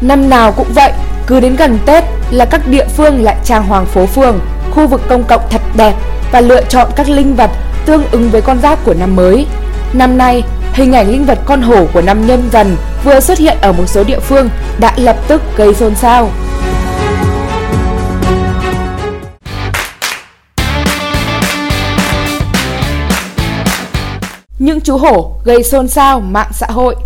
Năm nào cũng vậy, cứ đến gần Tết là các địa phương lại trang hoàng phố phường, khu vực công cộng thật đẹp và lựa chọn các linh vật tương ứng với con giáp của năm mới. Năm nay, hình ảnh linh vật con hổ của năm nhâm dần vừa xuất hiện ở một số địa phương đã lập tức gây xôn xao. Những chú hổ gây xôn xao mạng xã hội.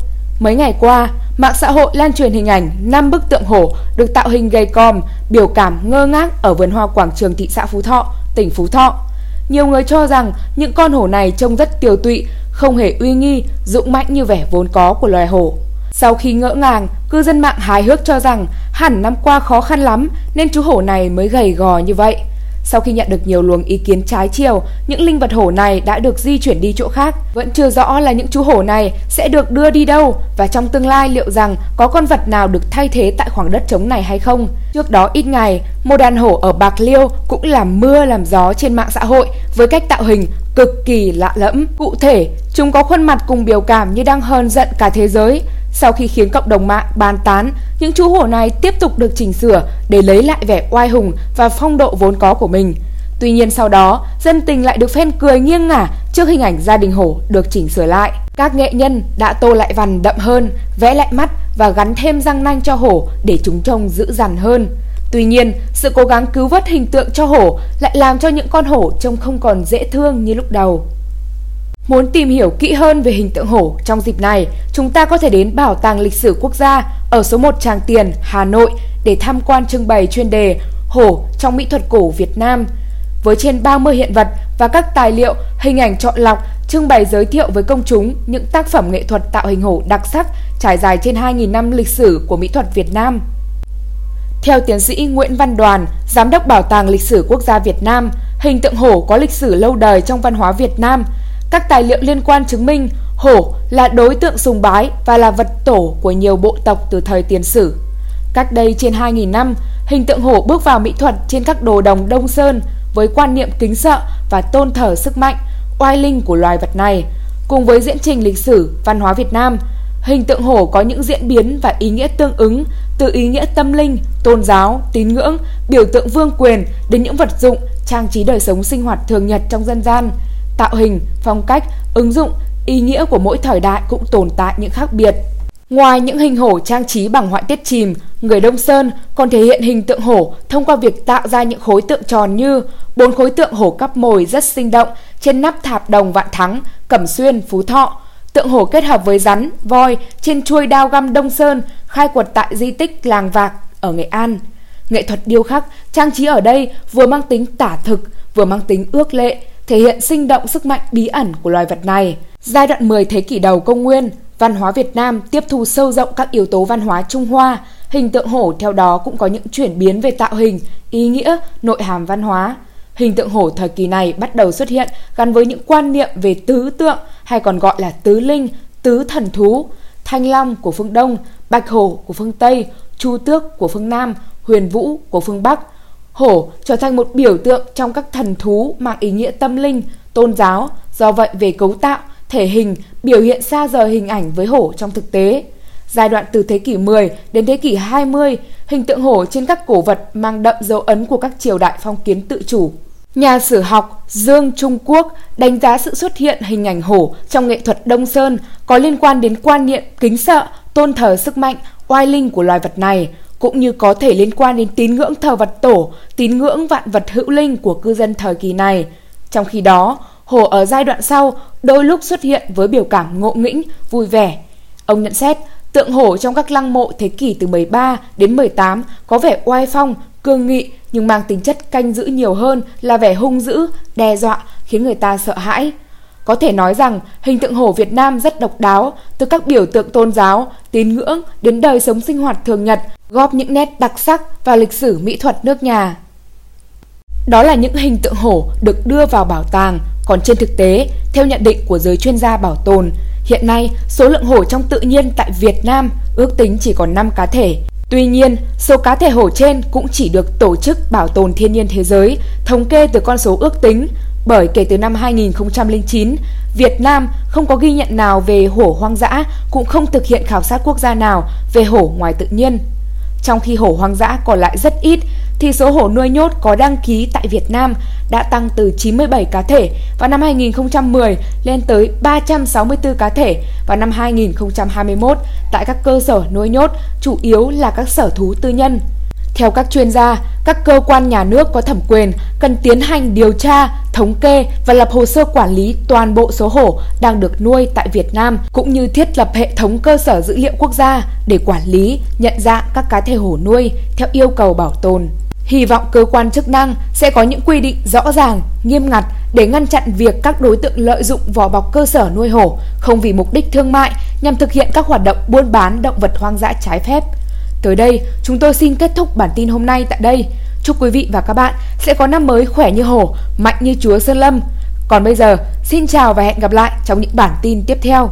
Mấy ngày qua, mạng xã hội lan truyền hình ảnh 5 bức tượng hổ được tạo hình gầy còm, biểu cảm ngơ ngác ở vườn hoa quảng trường thị xã Phú Thọ, tỉnh Phú Thọ. Nhiều người cho rằng những con hổ này trông rất tiều tụy, không hề uy nghi, dũng mãnh như vẻ vốn có của loài hổ. Sau khi ngỡ ngàng, cư dân mạng hài hước cho rằng hẳn năm qua khó khăn lắm nên chú hổ này mới gầy gò như vậy. Sau khi nhận được nhiều luồng ý kiến trái chiều, những linh vật hổ này đã được di chuyển đi chỗ khác. Vẫn chưa rõ là những chú hổ này sẽ được đưa đi đâu và trong tương lai liệu rằng có con vật nào được thay thế tại khoảng đất trống này hay không. Trước đó ít ngày, một đàn hổ ở Bạc Liêu cũng làm mưa làm gió trên mạng xã hội với cách tạo hình cực kỳ lạ lẫm. Cụ thể, chúng có khuôn mặt cùng biểu cảm như đang hờn giận cả thế giới. Sau khi khiến cộng đồng mạng bàn tán, những chú hổ này tiếp tục được chỉnh sửa để lấy lại vẻ oai hùng và phong độ vốn có của mình. Tuy nhiên sau đó, dân tình lại được phen cười nghiêng ngả trước hình ảnh gia đình hổ được chỉnh sửa lại. Các nghệ nhân đã tô lại vằn đậm hơn, vẽ lại mắt và gắn thêm răng nanh cho hổ để chúng trông dữ dằn hơn. Tuy nhiên, sự cố gắng cứu vớt hình tượng cho hổ lại làm cho những con hổ trông không còn dễ thương như lúc đầu. Muốn tìm hiểu kỹ hơn về hình tượng hổ trong dịp này, chúng ta có thể đến Bảo tàng Lịch sử Quốc gia ở số 1 Tràng Tiền, Hà Nội để tham quan trưng bày chuyên đề Hổ trong mỹ thuật cổ Việt Nam. Với trên 30 hiện vật và các tài liệu, hình ảnh chọn lọc, trưng bày giới thiệu với công chúng những tác phẩm nghệ thuật tạo hình hổ đặc sắc trải dài trên 2.000 năm lịch sử của mỹ thuật Việt Nam. Theo tiến sĩ Nguyễn Văn Đoàn, Giám đốc Bảo tàng Lịch sử Quốc gia Việt Nam, hình tượng hổ có lịch sử lâu đời trong văn hóa Việt Nam – các tài liệu liên quan chứng minh hổ là đối tượng sùng bái và là vật tổ của nhiều bộ tộc từ thời tiền sử. Cách đây trên 2.000 năm, hình tượng hổ bước vào mỹ thuật trên các đồ đồng Đông Sơn với quan niệm kính sợ và tôn thờ sức mạnh, oai linh của loài vật này. Cùng với diễn trình lịch sử, văn hóa Việt Nam, hình tượng hổ có những diễn biến và ý nghĩa tương ứng từ ý nghĩa tâm linh, tôn giáo, tín ngưỡng, biểu tượng vương quyền đến những vật dụng, trang trí đời sống sinh hoạt thường nhật trong dân gian – tạo hình, phong cách, ứng dụng, ý nghĩa của mỗi thời đại cũng tồn tại những khác biệt. Ngoài những hình hổ trang trí bằng họa tiết chìm, người Đông Sơn còn thể hiện hình tượng hổ thông qua việc tạo ra những khối tượng tròn như bốn khối tượng hổ cắp mồi rất sinh động trên nắp tháp đồng Vạn Thắng, Cẩm Xuyên, Phú Thọ. Tượng hổ kết hợp với rắn, voi trên chuôi đao găm Đông Sơn khai quật tại di tích Làng Vạc ở Nghệ An. Nghệ thuật điêu khắc, trang trí ở đây vừa mang tính tả thực, vừa mang tính ước lệ, thể hiện sinh động sức mạnh bí ẩn của loài vật này. Giai đoạn 10 thế kỷ đầu công nguyên, văn hóa Việt Nam tiếp thu sâu rộng các yếu tố văn hóa Trung Hoa, hình tượng hổ theo đó cũng có những chuyển biến về tạo hình, ý nghĩa, nội hàm văn hóa. Hình tượng hổ thời kỳ này bắt đầu xuất hiện gắn với những quan niệm về tứ tượng hay còn gọi là tứ linh, tứ thần thú, thanh long của phương Đông, bạch hổ của phương Tây, chu tước của phương Nam, huyền vũ của phương Bắc – Hổ trở thành một biểu tượng trong các thần thú mang ý nghĩa tâm linh, tôn giáo, do vậy về cấu tạo, thể hình, biểu hiện xa rời hình ảnh với hổ trong thực tế. Giai đoạn từ thế kỷ 10 đến thế kỷ 20, hình tượng hổ trên các cổ vật mang đậm dấu ấn của các triều đại phong kiến tự chủ. Nhà sử học Dương Trung Quốc đánh giá sự xuất hiện hình ảnh hổ trong nghệ thuật Đông Sơn có liên quan đến quan niệm kính sợ, tôn thờ sức mạnh, oai linh của loài vật này, cũng như có thể liên quan đến tín ngưỡng thờ vật tổ, tín ngưỡng vạn vật hữu linh của cư dân thời kỳ này. Trong khi đó, Hồ ở giai đoạn sau đôi lúc xuất hiện với biểu cảm ngộ nghĩnh, vui vẻ. Ông nhận xét, tượng hổ trong các lăng mộ thế kỷ từ 13 đến 18 có vẻ oai phong, cương nghị nhưng mang tính chất canh giữ nhiều hơn là vẻ hung dữ, đe dọa khiến người ta sợ hãi. Có thể nói rằng hình tượng hổ Việt Nam rất độc đáo, từ các biểu tượng tôn giáo, tín ngưỡng đến đời sống sinh hoạt thường nhật, góp những nét đặc sắc vào lịch sử mỹ thuật nước nhà. Đó là những hình tượng hổ được đưa vào bảo tàng, còn trên thực tế, theo nhận định của giới chuyên gia bảo tồn, hiện nay số lượng hổ trong tự nhiên tại Việt Nam ước tính chỉ còn 5 cá thể. Tuy nhiên, số cá thể hổ trên cũng chỉ được Tổ chức Bảo tồn Thiên nhiên Thế giới thống kê từ con số ước tính bởi kể từ năm 2009, Việt Nam không có ghi nhận nào về hổ hoang dã, cũng không thực hiện khảo sát quốc gia nào về hổ ngoài tự nhiên. Trong khi hổ hoang dã còn lại rất ít, thì số hổ nuôi nhốt có đăng ký tại Việt Nam đã tăng từ 97 cá thể vào năm 2010 lên tới 364 cá thể vào năm 2021 tại các cơ sở nuôi nhốt, chủ yếu là các sở thú tư nhân. Theo các chuyên gia, các cơ quan nhà nước có thẩm quyền cần tiến hành điều tra, thống kê và lập hồ sơ quản lý toàn bộ số hổ đang được nuôi tại Việt Nam cũng như thiết lập hệ thống cơ sở dữ liệu quốc gia để quản lý, nhận dạng các cá thể hổ nuôi theo yêu cầu bảo tồn. Hy vọng cơ quan chức năng sẽ có những quy định rõ ràng, nghiêm ngặt để ngăn chặn việc các đối tượng lợi dụng vỏ bọc cơ sở nuôi hổ không vì mục đích thương mại nhằm thực hiện các hoạt động buôn bán động vật hoang dã trái phép. Tới đây, chúng tôi xin kết thúc bản tin hôm nay tại đây. Chúc quý vị và các bạn sẽ có năm mới khỏe như hổ, mạnh như chúa Sơn Lâm. Còn bây giờ, xin chào và hẹn gặp lại trong những bản tin tiếp theo.